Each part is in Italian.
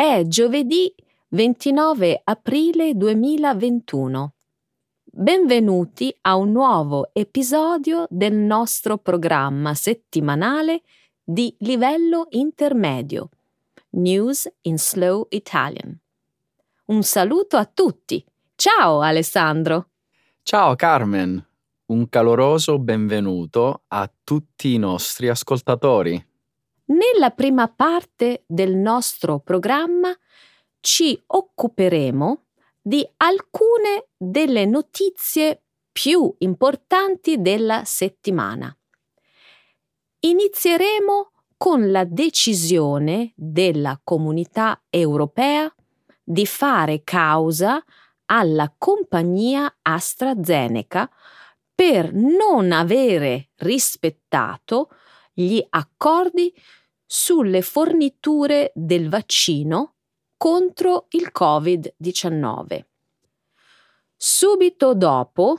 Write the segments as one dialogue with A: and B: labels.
A: È giovedì 29 aprile 2021. Benvenuti a un nuovo episodio del nostro programma settimanale di livello intermedio, News in Slow Italian. Un saluto a tutti. Ciao Alessandro.
B: Ciao Carmen, un caloroso benvenuto a tutti i nostri ascoltatori.
A: Nella prima parte del nostro programma ci occuperemo di alcune delle notizie più importanti della settimana. Inizieremo con la decisione della comunità europea di fare causa alla compagnia AstraZeneca per non avere rispettato gli accordi sulle forniture del vaccino contro il Covid-19. Subito dopo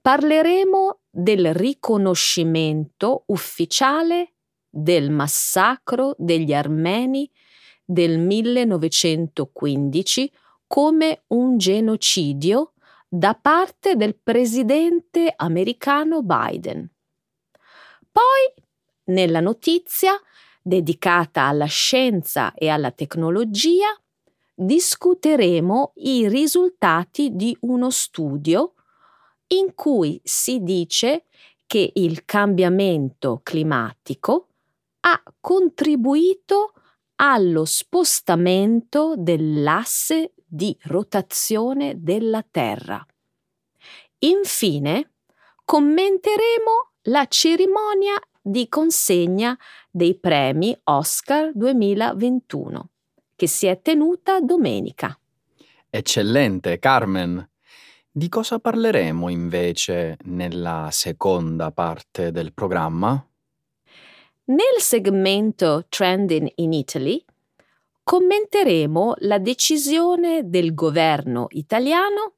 A: parleremo del riconoscimento ufficiale del massacro degli armeni del 1915 come un genocidio da parte del presidente americano Biden. Poi, nella notizia, dedicata alla scienza e alla tecnologia, discuteremo i risultati di uno studio in cui si dice che il cambiamento climatico ha contribuito allo spostamento dell'asse di rotazione della Terra. Infine, commenteremo la cerimonia di consegna dei premi Oscar 2021, che si è tenuta domenica.
B: Eccellente, Carmen. Di cosa parleremo invece nella seconda parte del programma?
A: Nel segmento Trending in Italy commenteremo la decisione del governo italiano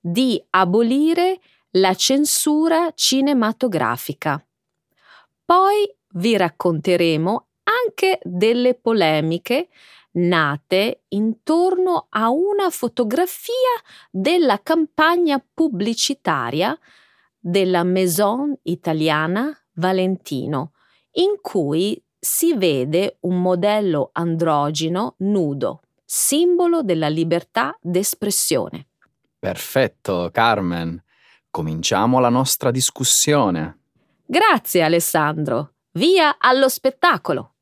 A: di abolire la censura cinematografica poi vi racconteremo anche delle polemiche nate intorno a una fotografia della campagna pubblicitaria della Maison italiana Valentino, in cui si vede un modello androgino nudo, simbolo della libertà d'espressione.
B: Perfetto, Carmen. Cominciamo la nostra discussione.
A: Grazie Alessandro. Via allo spettacolo.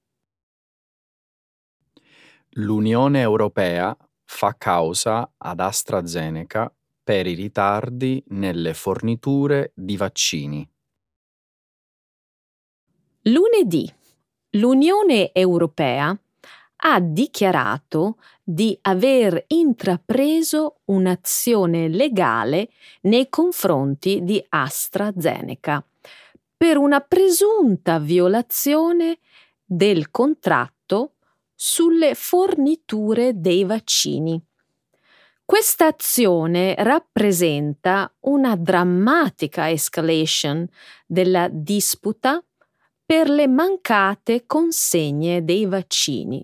B: L'Unione Europea fa causa ad AstraZeneca per i ritardi nelle forniture di vaccini.
A: Lunedì l'Unione Europea ha dichiarato di aver intrapreso un'azione legale nei confronti di AstraZeneca per una presunta violazione del contratto sulle forniture dei vaccini. Questa azione rappresenta una drammatica escalation della disputa per le mancate consegne dei vaccini,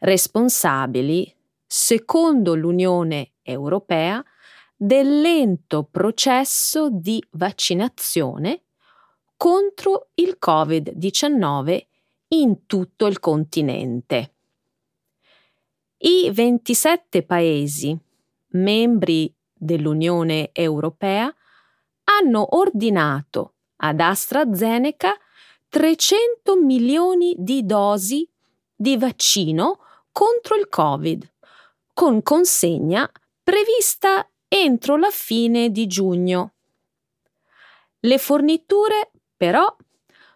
A: responsabili, secondo l'Unione Europea, del lento processo di vaccinazione contro il Covid-19 in tutto il continente. I 27 Paesi membri dell'Unione Europea hanno ordinato ad AstraZeneca 300 milioni di dosi di vaccino contro il Covid, con consegna prevista entro la fine di giugno. Le forniture però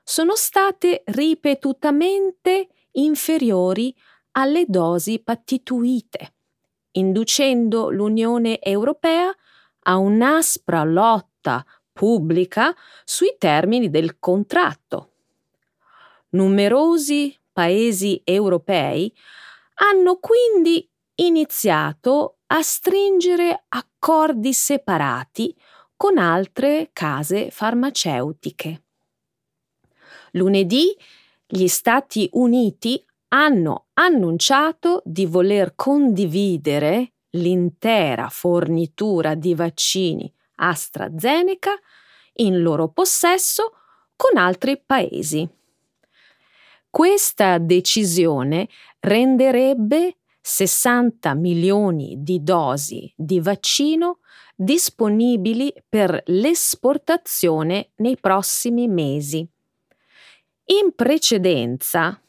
A: sono state ripetutamente inferiori alle dosi patituite, inducendo l'Unione Europea a un'aspra lotta pubblica sui termini del contratto. Numerosi paesi europei hanno quindi iniziato a stringere accordi separati con altre case farmaceutiche. Lunedì gli Stati Uniti hanno annunciato di voler condividere l'intera fornitura di vaccini AstraZeneca in loro possesso con altri paesi. Questa decisione renderebbe 60 milioni di dosi di vaccino disponibili per l'esportazione nei prossimi mesi. In precedenza,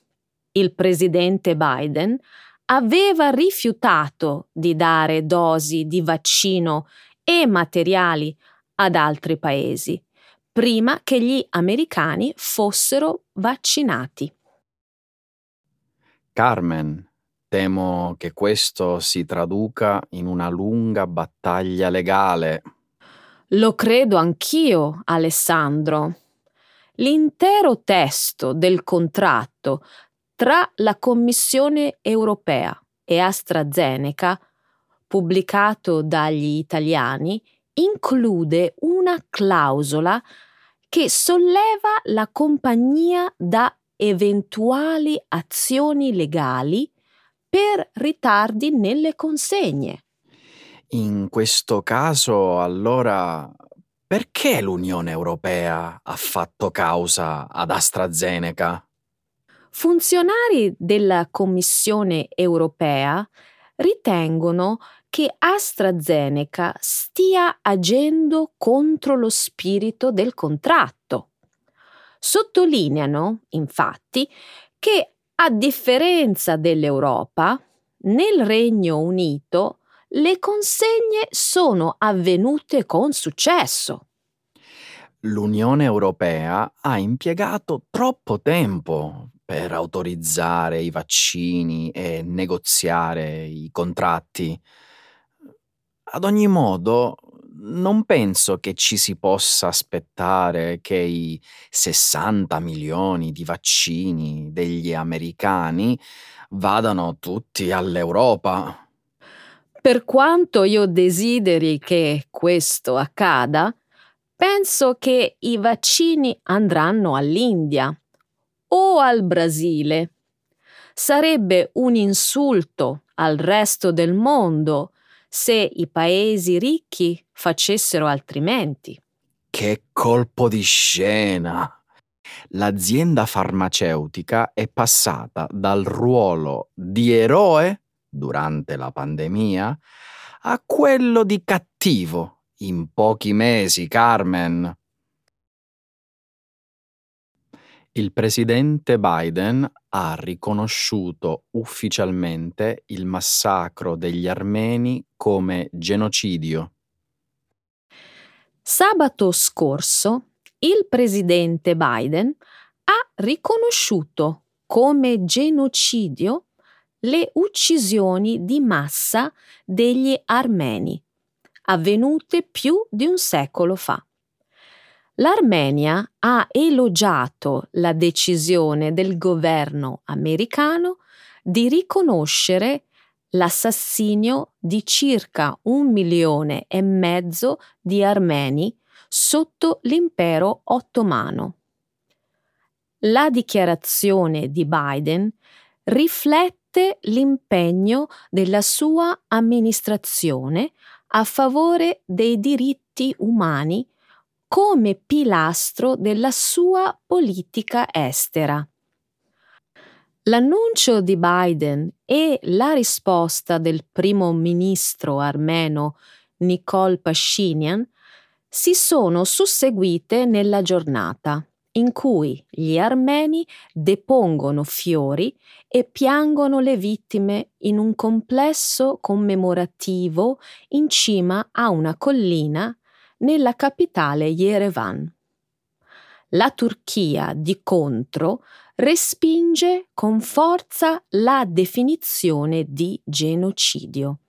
A: il presidente Biden aveva rifiutato di dare dosi di vaccino e materiali ad altri paesi prima che gli americani fossero vaccinati.
B: Carmen, temo che questo si traduca in una lunga battaglia legale.
A: Lo credo anch'io, Alessandro. L'intero testo del contratto tra la Commissione europea e AstraZeneca, pubblicato dagli italiani, include una clausola che solleva la compagnia da eventuali azioni legali per ritardi nelle consegne.
B: In questo caso, allora, perché l'Unione Europea ha fatto causa ad AstraZeneca?
A: Funzionari della Commissione europea ritengono che AstraZeneca stia agendo contro lo spirito del contratto. Sottolineano, infatti, che a differenza dell'Europa, nel Regno Unito le consegne sono avvenute con successo.
B: L'Unione Europea ha impiegato troppo tempo per autorizzare i vaccini e negoziare i contratti. Ad ogni modo, non penso che ci si possa aspettare che i 60 milioni di vaccini degli americani vadano tutti all'Europa.
A: Per quanto io desideri che questo accada, penso che i vaccini andranno all'India o al Brasile. Sarebbe un insulto al resto del mondo se i paesi ricchi facessero altrimenti.
B: Che colpo di scena! L'azienda farmaceutica è passata dal ruolo di eroe durante la pandemia a quello di cattivo in pochi mesi, Carmen. Il presidente Biden ha riconosciuto ufficialmente il massacro degli armeni come genocidio.
A: Sabato scorso il presidente Biden ha riconosciuto come genocidio le uccisioni di massa degli armeni, avvenute più di un secolo fa. L'Armenia ha elogiato la decisione del governo americano di riconoscere l'assassinio di circa un milione e mezzo di armeni sotto l'impero ottomano. La dichiarazione di Biden riflette l'impegno della sua amministrazione a favore dei diritti umani come pilastro della sua politica estera. L'annuncio di Biden e la risposta del primo ministro armeno Nikol Pashinyan si sono susseguite nella giornata in cui gli armeni depongono fiori e piangono le vittime in un complesso commemorativo in cima a una collina nella capitale Yerevan. La Turchia, di contro, respinge con forza la definizione di genocidio.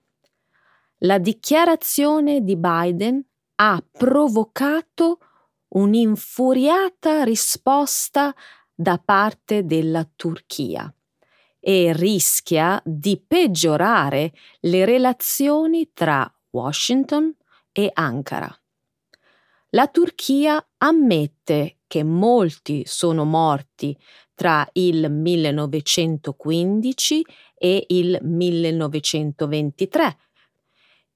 A: La dichiarazione di Biden ha provocato un'infuriata risposta da parte della Turchia e rischia di peggiorare le relazioni tra Washington e Ankara. La Turchia ammette che molti sono morti tra il 1915 e il 1923,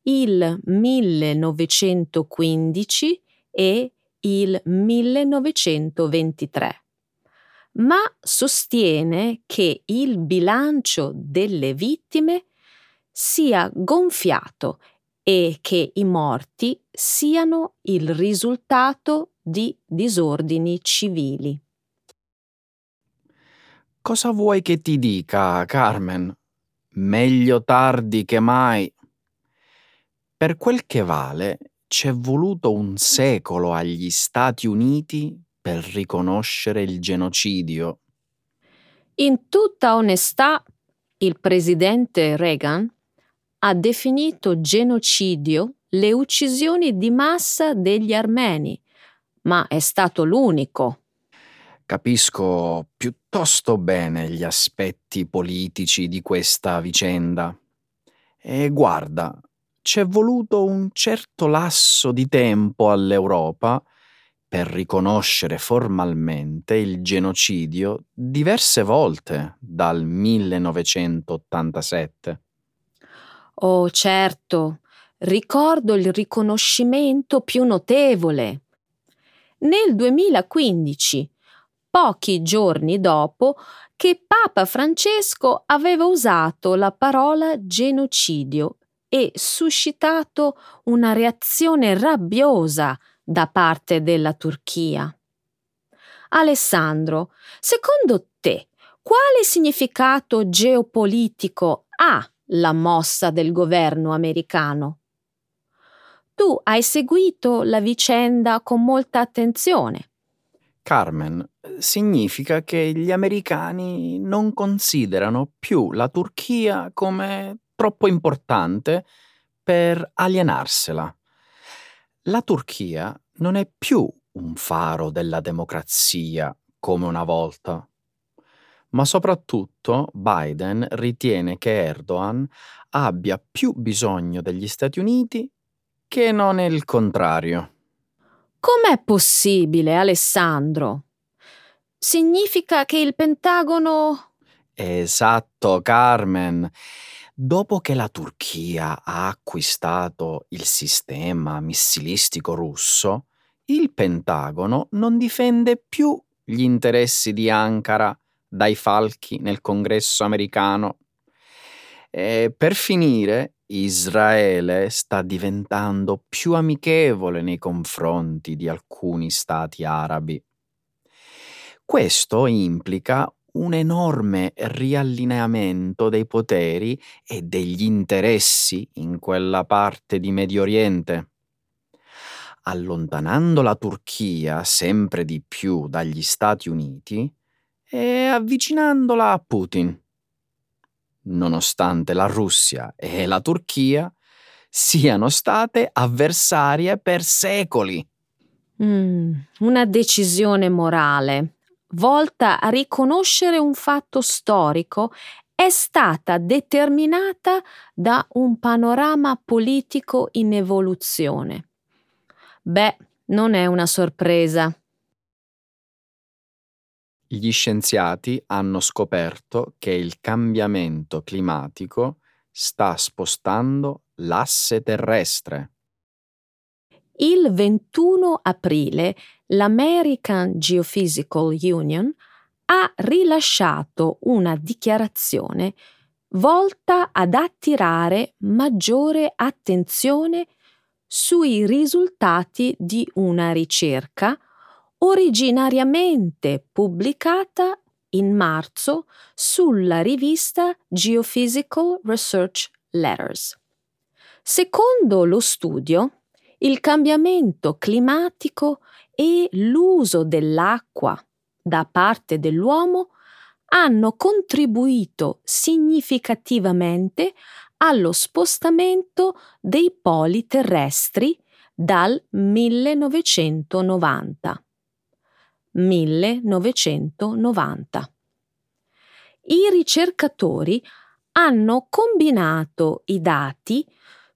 A: il 1915 e il 1923 ma sostiene che il bilancio delle vittime sia gonfiato e che i morti siano il risultato di disordini civili.
B: Cosa vuoi che ti dica, Carmen? Meglio tardi che mai. Per quel che vale, c'è voluto un secolo agli Stati Uniti per riconoscere il genocidio.
A: In tutta onestà, il presidente Reagan ha definito genocidio le uccisioni di massa degli armeni, ma è stato l'unico.
B: Capisco piuttosto bene gli aspetti politici di questa vicenda. E guarda, c'è voluto un certo lasso di tempo all'Europa per riconoscere formalmente il genocidio diverse volte dal 1987.
A: Oh certo, ricordo il riconoscimento più notevole. Nel 2015, pochi giorni dopo che Papa Francesco aveva usato la parola genocidio e suscitato una reazione rabbiosa da parte della Turchia. Alessandro, secondo te, quale significato geopolitico ha la mossa del governo americano? Tu hai seguito la vicenda con molta attenzione.
B: Carmen, significa che gli americani non considerano più la Turchia come troppo importante per alienarsela. La Turchia non è più un faro della democrazia come una volta. Ma soprattutto Biden ritiene che Erdogan abbia più bisogno degli Stati Uniti che non il contrario.
A: Com'è possibile, Alessandro? Significa che il Pentagono...
B: Esatto, Carmen. Dopo che la Turchia ha acquistato il sistema missilistico russo, il Pentagono non difende più gli interessi di Ankara dai falchi nel congresso americano. E per finire, Israele sta diventando più amichevole nei confronti di alcuni stati arabi. Questo implica un enorme riallineamento dei poteri e degli interessi in quella parte di Medio Oriente. Allontanando la Turchia sempre di più dagli Stati Uniti e avvicinandola a Putin. Nonostante la Russia e la Turchia siano state avversarie per secoli.
A: Mm, una decisione morale volta a riconoscere un fatto storico è stata determinata da un panorama politico in evoluzione. Beh, non è una sorpresa.
B: Gli scienziati hanno scoperto che il cambiamento climatico sta spostando l'asse terrestre.
A: Il 21 aprile l'American Geophysical Union ha rilasciato una dichiarazione volta ad attirare maggiore attenzione sui risultati di una ricerca originariamente pubblicata in marzo sulla rivista Geophysical Research Letters. Secondo lo studio, il cambiamento climatico e l'uso dell'acqua da parte dell'uomo hanno contribuito significativamente allo spostamento dei poli terrestri dal 1990. 1990. I ricercatori hanno combinato i dati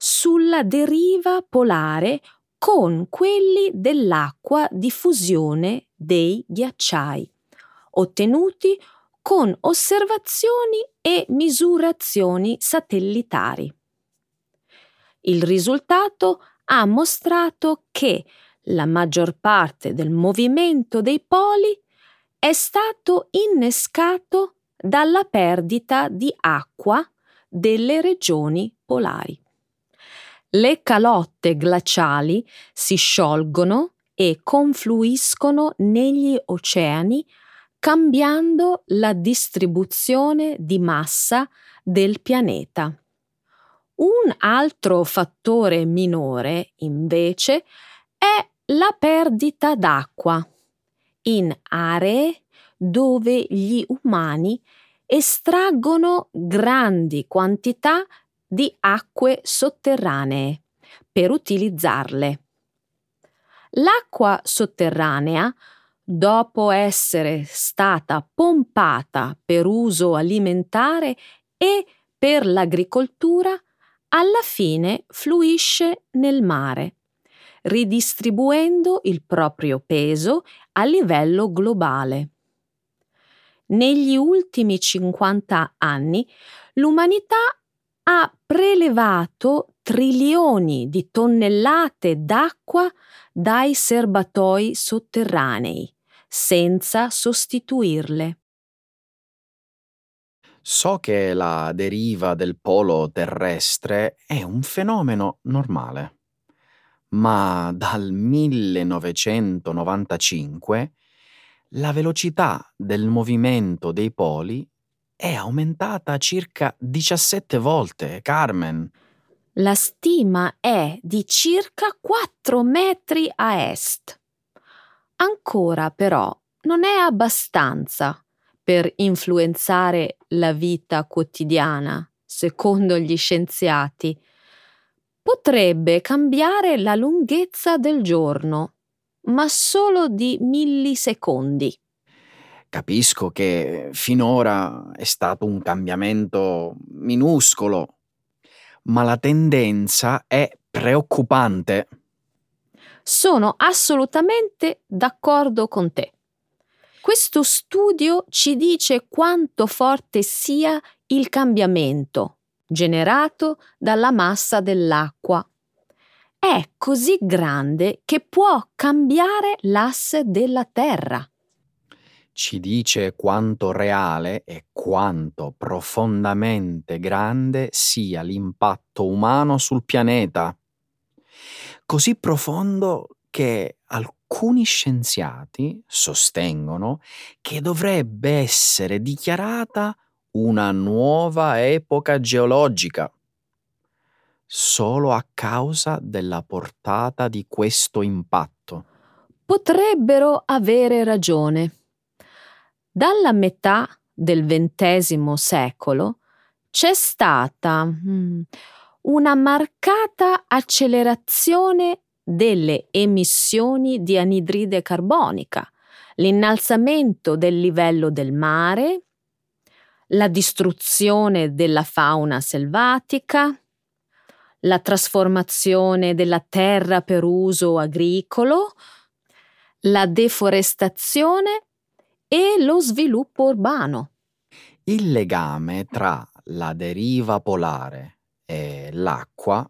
A: sulla deriva polare con quelli dell'acqua di fusione dei ghiacciai, ottenuti con osservazioni e misurazioni satellitari. Il risultato ha mostrato che la maggior parte del movimento dei poli è stato innescato dalla perdita di acqua delle regioni polari. Le calotte glaciali si sciolgono e confluiscono negli oceani cambiando la distribuzione di massa del pianeta. Un altro fattore minore, invece, è la perdita d'acqua in aree dove gli umani estraggono grandi quantità di acque sotterranee per utilizzarle. L'acqua sotterranea, dopo essere stata pompata per uso alimentare e per l'agricoltura, alla fine fluisce nel mare, ridistribuendo il proprio peso a livello globale. Negli ultimi 50 anni l'umanità ha prelevato trilioni di tonnellate d'acqua dai serbatoi sotterranei, senza sostituirle.
B: So che la deriva del polo terrestre è un fenomeno normale, ma dal 1995 la velocità del movimento dei poli è aumentata circa 17 volte, Carmen.
A: La stima è di circa 4 metri a est. Ancora però non è abbastanza per influenzare la vita quotidiana, secondo gli scienziati. Potrebbe cambiare la lunghezza del giorno, ma solo di millisecondi.
B: Capisco che finora è stato un cambiamento minuscolo, ma la tendenza è preoccupante.
A: Sono assolutamente d'accordo con te. Questo studio ci dice quanto forte sia il cambiamento generato dalla massa dell'acqua. È così grande che può cambiare l'asse della Terra
B: ci dice quanto reale e quanto profondamente grande sia l'impatto umano sul pianeta. Così profondo che alcuni scienziati sostengono che dovrebbe essere dichiarata una nuova epoca geologica solo a causa della portata di questo impatto.
A: Potrebbero avere ragione. Dalla metà del XX secolo c'è stata mm, una marcata accelerazione delle emissioni di anidride carbonica, l'innalzamento del livello del mare, la distruzione della fauna selvatica, la trasformazione della terra per uso agricolo, la deforestazione e lo sviluppo urbano.
B: Il legame tra la deriva polare e l'acqua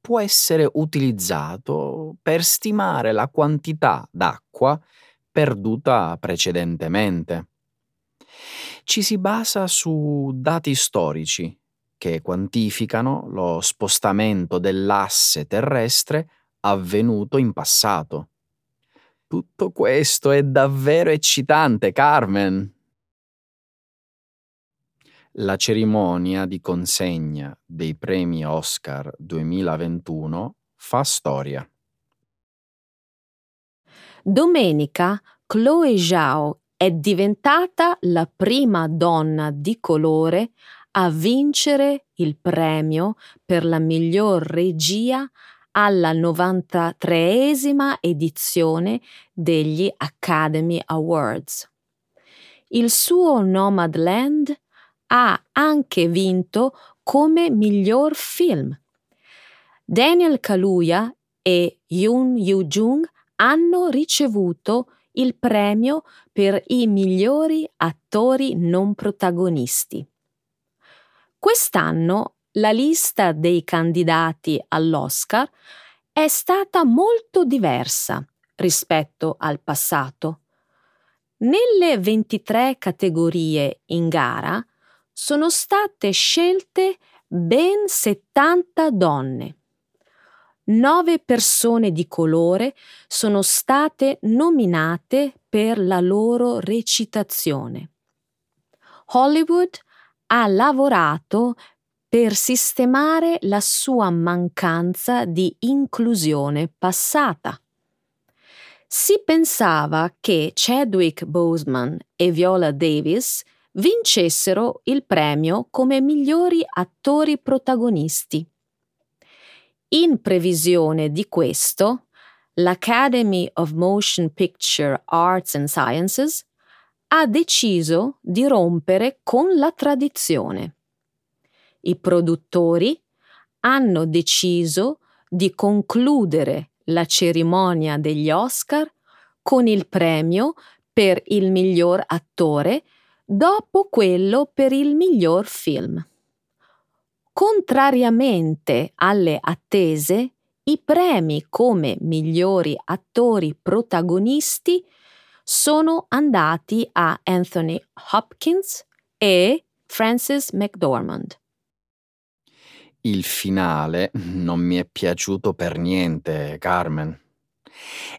B: può essere utilizzato per stimare la quantità d'acqua perduta precedentemente. Ci si basa su dati storici che quantificano lo spostamento dell'asse terrestre avvenuto in passato. Tutto questo è davvero eccitante, Carmen. La cerimonia di consegna dei premi Oscar 2021 fa storia.
A: Domenica Chloe Zhao è diventata la prima donna di colore a vincere il premio per la miglior regia alla 93esima edizione degli Academy Awards. Il suo Nomadland ha anche vinto come miglior film. Daniel Kaluuya e Yoon Yoo-jung hanno ricevuto il premio per i migliori attori non protagonisti. Quest'anno la lista dei candidati all'Oscar è stata molto diversa rispetto al passato. Nelle 23 categorie in gara sono state scelte ben 70 donne. Nove persone di colore sono state nominate per la loro recitazione. Hollywood ha lavorato per sistemare la sua mancanza di inclusione passata. Si pensava che Chadwick Boseman e Viola Davis vincessero il premio come migliori attori protagonisti. In previsione di questo, l'Academy of Motion Picture Arts and Sciences ha deciso di rompere con la tradizione. I produttori hanno deciso di concludere la cerimonia degli Oscar con il premio per il miglior attore dopo quello per il miglior film. Contrariamente alle attese, i premi come migliori attori protagonisti sono andati a Anthony Hopkins e Francis McDormand.
B: Il finale non mi è piaciuto per niente, Carmen.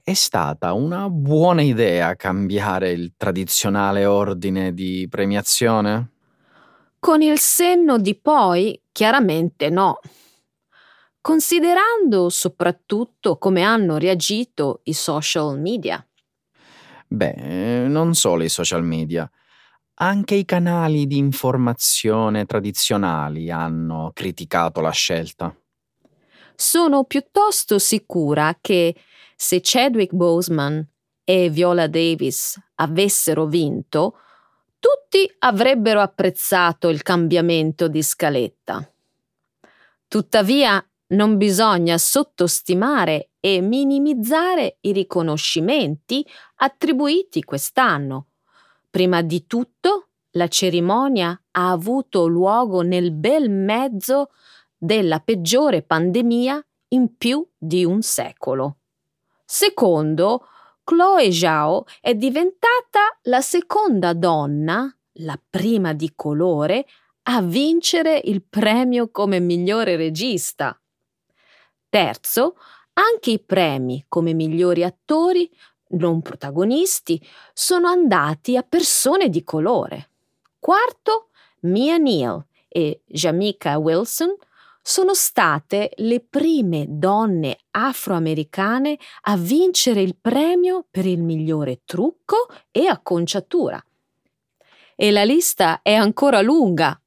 B: È stata una buona idea cambiare il tradizionale ordine di premiazione?
A: Con il senno di poi, chiaramente no. Considerando soprattutto come hanno reagito i social media.
B: Beh, non solo i social media. Anche i canali di informazione tradizionali hanno criticato la scelta.
A: Sono piuttosto sicura che se Chadwick Boseman e Viola Davis avessero vinto, tutti avrebbero apprezzato il cambiamento di scaletta. Tuttavia, non bisogna sottostimare e minimizzare i riconoscimenti attribuiti quest'anno. Prima di tutto, la cerimonia ha avuto luogo nel bel mezzo della peggiore pandemia in più di un secolo. Secondo, Chloe Zhao è diventata la seconda donna, la prima di colore, a vincere il premio come migliore regista. Terzo, anche i premi come migliori attori non protagonisti sono andati a persone di colore. Quarto, Mia Neal e Jamaica Wilson sono state le prime donne afroamericane a vincere il premio per il migliore trucco e acconciatura. E la lista è ancora lunga.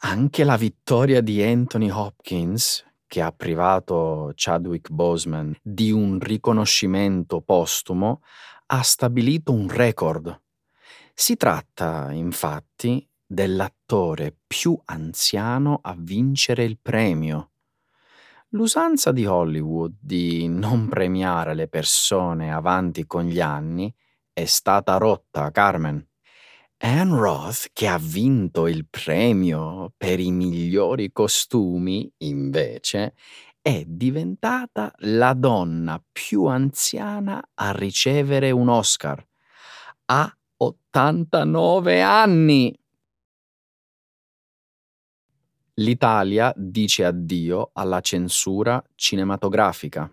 B: Anche la vittoria di Anthony Hopkins, che ha privato Chadwick Boseman di un riconoscimento postumo, ha stabilito un record. Si tratta, infatti, dell'attore più anziano a vincere il premio. L'usanza di Hollywood di non premiare le persone avanti con gli anni è stata rotta, Carmen. Anne Roth, che ha vinto il premio per i migliori costumi, invece, è diventata la donna più anziana a ricevere un Oscar. Ha 89 anni! L'Italia dice addio alla censura cinematografica.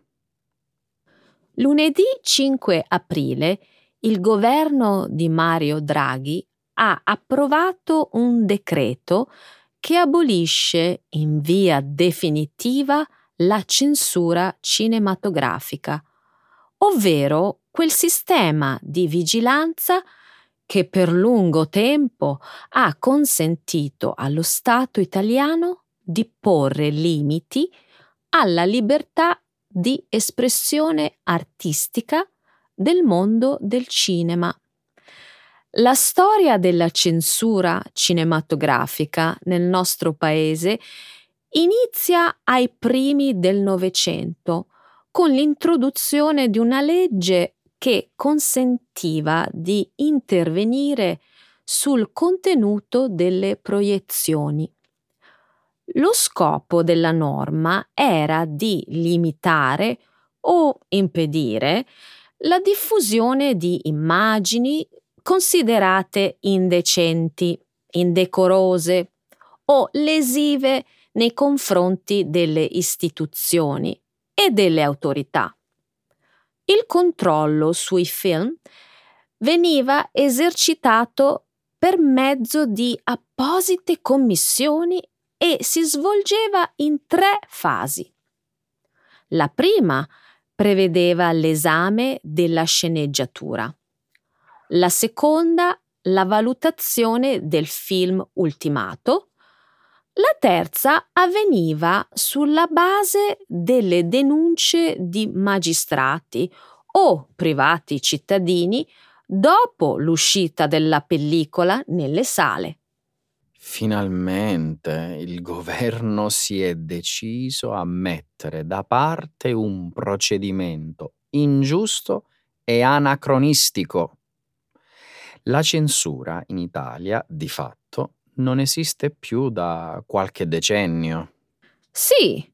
A: Lunedì 5 aprile il governo di Mario Draghi ha approvato un decreto che abolisce in via definitiva la censura cinematografica, ovvero quel sistema di vigilanza che per lungo tempo ha consentito allo Stato italiano di porre limiti alla libertà di espressione artistica del mondo del cinema. La storia della censura cinematografica nel nostro paese inizia ai primi del Novecento con l'introduzione di una legge che consentiva di intervenire sul contenuto delle proiezioni. Lo scopo della norma era di limitare o impedire la diffusione di immagini considerate indecenti, indecorose o lesive nei confronti delle istituzioni e delle autorità. Il controllo sui film veniva esercitato per mezzo di apposite commissioni e si svolgeva in tre fasi. La prima prevedeva l'esame della sceneggiatura, la seconda la valutazione del film ultimato, la terza avveniva sulla base delle denunce di magistrati o privati cittadini dopo l'uscita della pellicola nelle sale.
B: Finalmente il governo si è deciso a mettere da parte un procedimento ingiusto e anacronistico. La censura in Italia, di fatto, non esiste più da qualche decennio.
A: Sì,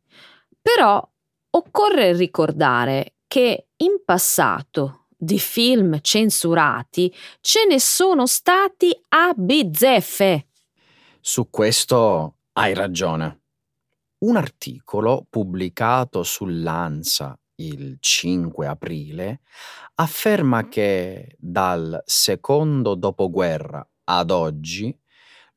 A: però occorre ricordare che in passato di film censurati ce ne sono stati a bizzeffe.
B: Su questo hai ragione. Un articolo pubblicato sull'ANSA il 5 aprile afferma che dal secondo dopoguerra ad oggi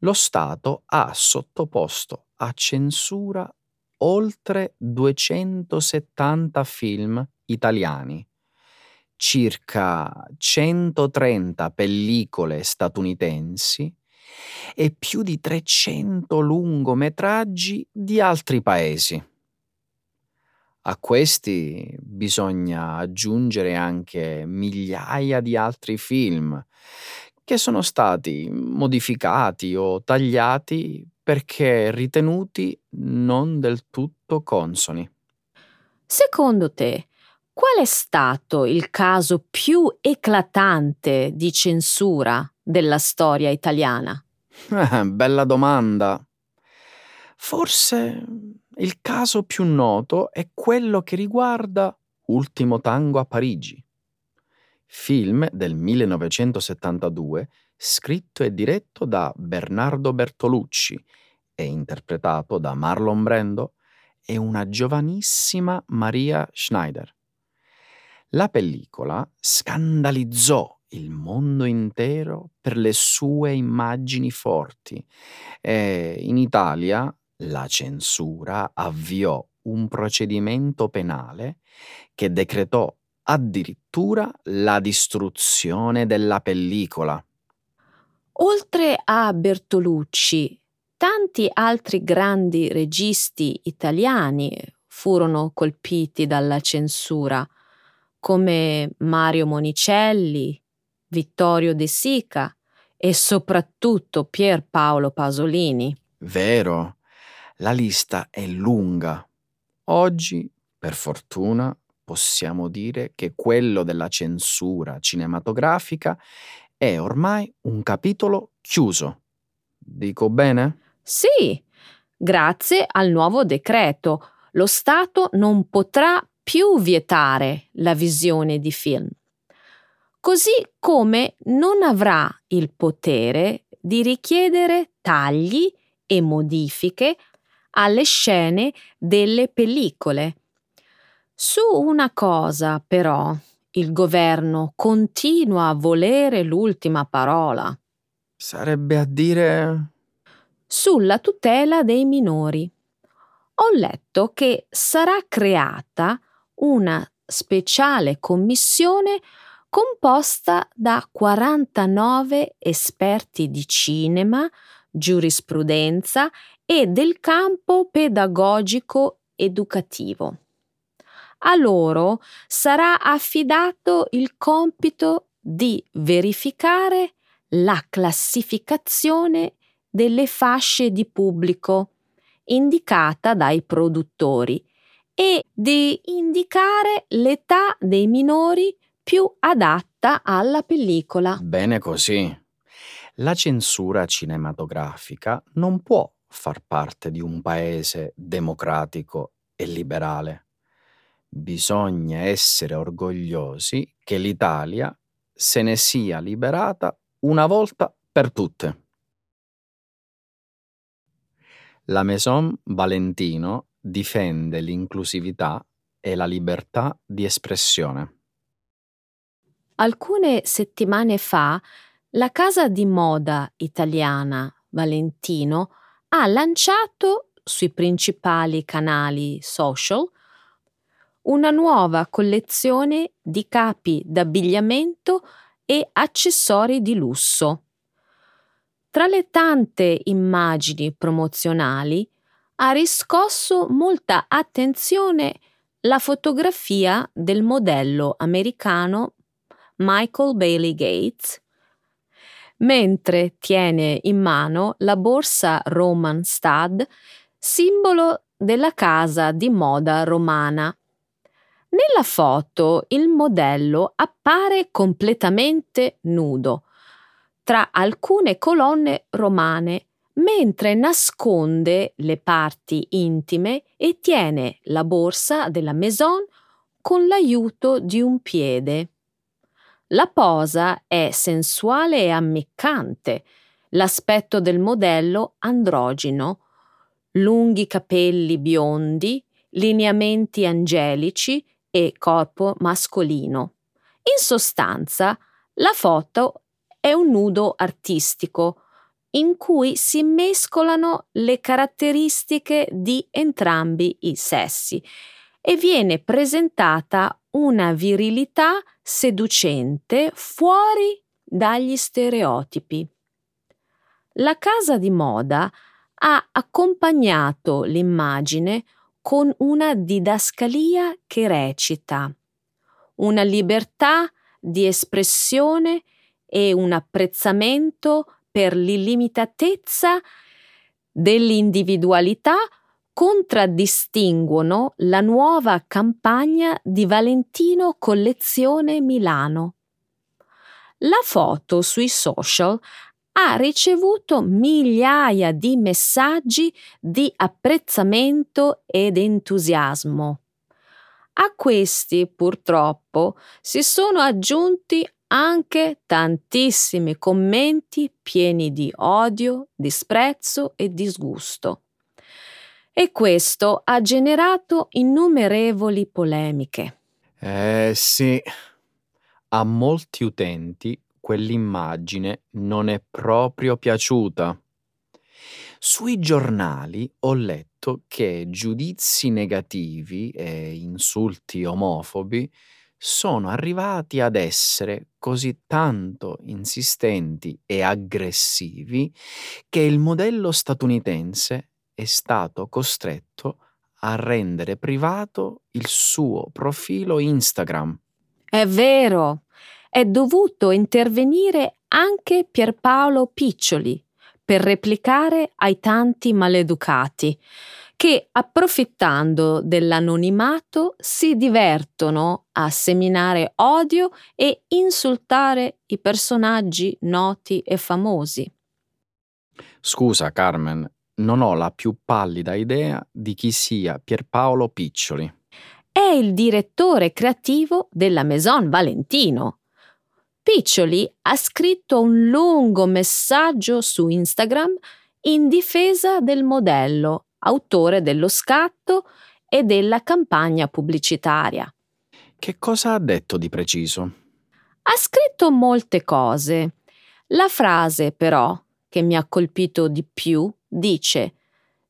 B: lo Stato ha sottoposto a censura oltre 270 film italiani, circa 130 pellicole statunitensi e più di 300 lungometraggi di altri paesi. A questi bisogna aggiungere anche migliaia di altri film che sono stati modificati o tagliati perché ritenuti non del tutto consoni.
A: Secondo te, qual è stato il caso più eclatante di censura della storia italiana?
B: Eh, bella domanda. Forse il caso più noto è quello che riguarda Ultimo tango a Parigi film del 1972 scritto e diretto da Bernardo Bertolucci e interpretato da Marlon Brando e una giovanissima Maria Schneider. La pellicola scandalizzò il mondo intero per le sue immagini forti e in Italia la censura avviò un procedimento penale che decretò addirittura la distruzione della pellicola.
A: Oltre a Bertolucci, tanti altri grandi registi italiani furono colpiti dalla censura, come Mario Monicelli, Vittorio De Sica e soprattutto Pier Paolo Pasolini.
B: Vero, la lista è lunga. Oggi, per fortuna, possiamo dire che quello della censura cinematografica è ormai un capitolo chiuso. Dico bene?
A: Sì, grazie al nuovo decreto lo Stato non potrà più vietare la visione di film, così come non avrà il potere di richiedere tagli e modifiche alle scene delle pellicole su una cosa, però, il governo continua a volere l'ultima parola.
B: Sarebbe a dire...
A: Sulla tutela dei minori. Ho letto che sarà creata una speciale commissione composta da 49 esperti di cinema, giurisprudenza e del campo pedagogico educativo a loro sarà affidato il compito di verificare la classificazione delle fasce di pubblico indicata dai produttori e di indicare l'età dei minori più adatta alla pellicola.
B: Bene così. La censura cinematografica non può far parte di un paese democratico e liberale. Bisogna essere orgogliosi che l'Italia se ne sia liberata una volta per tutte. La Maison Valentino difende l'inclusività e la libertà di espressione.
A: Alcune settimane fa la casa di moda italiana Valentino ha lanciato sui principali canali social una nuova collezione di capi d'abbigliamento e accessori di lusso. Tra le tante immagini promozionali ha riscosso molta attenzione la fotografia del modello americano Michael Bailey Gates, mentre tiene in mano la borsa Roman Stud, simbolo della casa di moda romana. Nella foto il modello appare completamente nudo tra alcune colonne romane mentre nasconde le parti intime e tiene la borsa della Maison con l'aiuto di un piede. La posa è sensuale e ammiccante, l'aspetto del modello androgino, lunghi capelli biondi, lineamenti angelici e corpo mascolino. In sostanza, la foto è un nudo artistico, in cui si mescolano le caratteristiche di entrambi i sessi e viene presentata una virilità seducente fuori dagli stereotipi. La casa di moda ha accompagnato l'immagine con una didascalia che recita una libertà di espressione e un apprezzamento per l'illimitatezza dell'individualità contraddistinguono la nuova campagna di Valentino Collezione Milano. La foto sui social ha ricevuto migliaia di messaggi di apprezzamento ed entusiasmo. A questi, purtroppo, si sono aggiunti anche tantissimi commenti pieni di odio, disprezzo e disgusto. E questo ha generato innumerevoli polemiche.
B: Eh sì, a molti utenti quell'immagine non è proprio piaciuta. Sui giornali ho letto che giudizi negativi e insulti omofobi sono arrivati ad essere così tanto insistenti e aggressivi che il modello statunitense è stato costretto a rendere privato il suo profilo Instagram.
A: È vero, è dovuto intervenire anche Pierpaolo Piccioli per replicare ai tanti maleducati che, approfittando dell'anonimato, si divertono a seminare odio e insultare i personaggi noti e famosi.
B: Scusa, Carmen, non ho la più pallida idea di chi sia Pierpaolo Piccioli.
A: È il direttore creativo della Maison Valentino. Piccioli ha scritto un lungo messaggio su Instagram in difesa del modello autore dello scatto e della campagna pubblicitaria.
B: Che cosa ha detto di preciso?
A: Ha scritto molte cose. La frase, però, che mi ha colpito di più, dice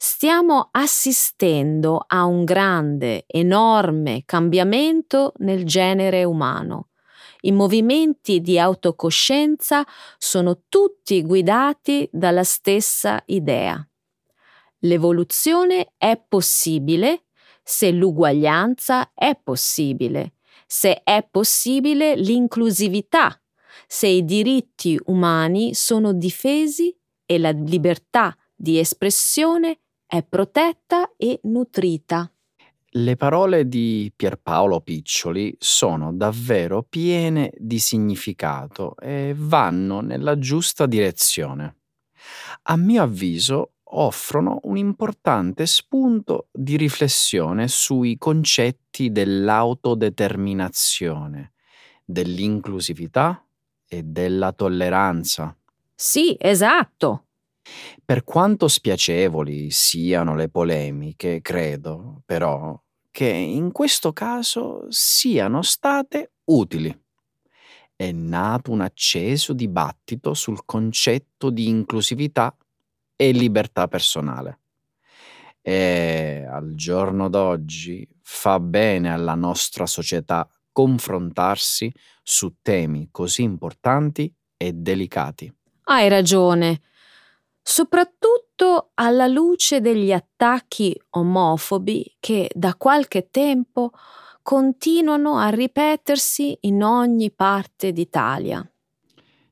A: Stiamo assistendo a un grande, enorme cambiamento nel genere umano. I movimenti di autocoscienza sono tutti guidati dalla stessa idea. L'evoluzione è possibile se l'uguaglianza è possibile, se è possibile l'inclusività, se i diritti umani sono difesi e la libertà di espressione è protetta e nutrita.
B: Le parole di Pierpaolo Piccioli sono davvero piene di significato e vanno nella giusta direzione. A mio avviso offrono un importante spunto di riflessione sui concetti dell'autodeterminazione, dell'inclusività e della tolleranza.
A: Sì, esatto.
B: Per quanto spiacevoli siano le polemiche, credo, però, che in questo caso siano state utili. È nato un acceso dibattito sul concetto di inclusività e libertà personale. E al giorno d'oggi fa bene alla nostra società confrontarsi su temi così importanti e delicati.
A: Hai ragione. Soprattutto alla luce degli attacchi omofobi che da qualche tempo continuano a ripetersi in ogni parte d'Italia.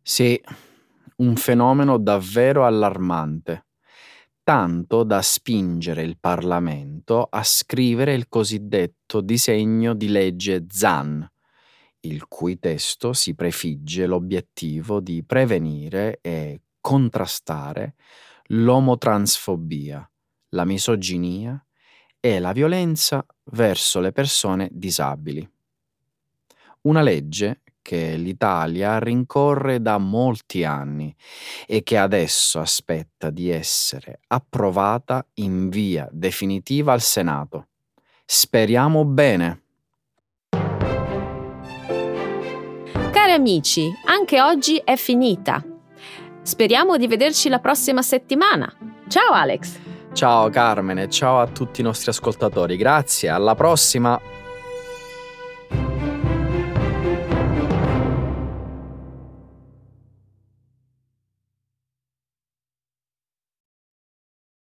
B: Sì, un fenomeno davvero allarmante, tanto da spingere il Parlamento a scrivere il cosiddetto disegno di legge ZAN, il cui testo si prefigge l'obiettivo di prevenire e contrastare l'omotransfobia, la misoginia e la violenza verso le persone disabili. Una legge che l'Italia rincorre da molti anni e che adesso aspetta di essere approvata in via definitiva al Senato. Speriamo bene.
A: Cari amici, anche oggi è finita. Speriamo di vederci la prossima settimana. Ciao Alex!
B: Ciao Carmine, ciao a tutti i nostri ascoltatori, grazie, alla prossima!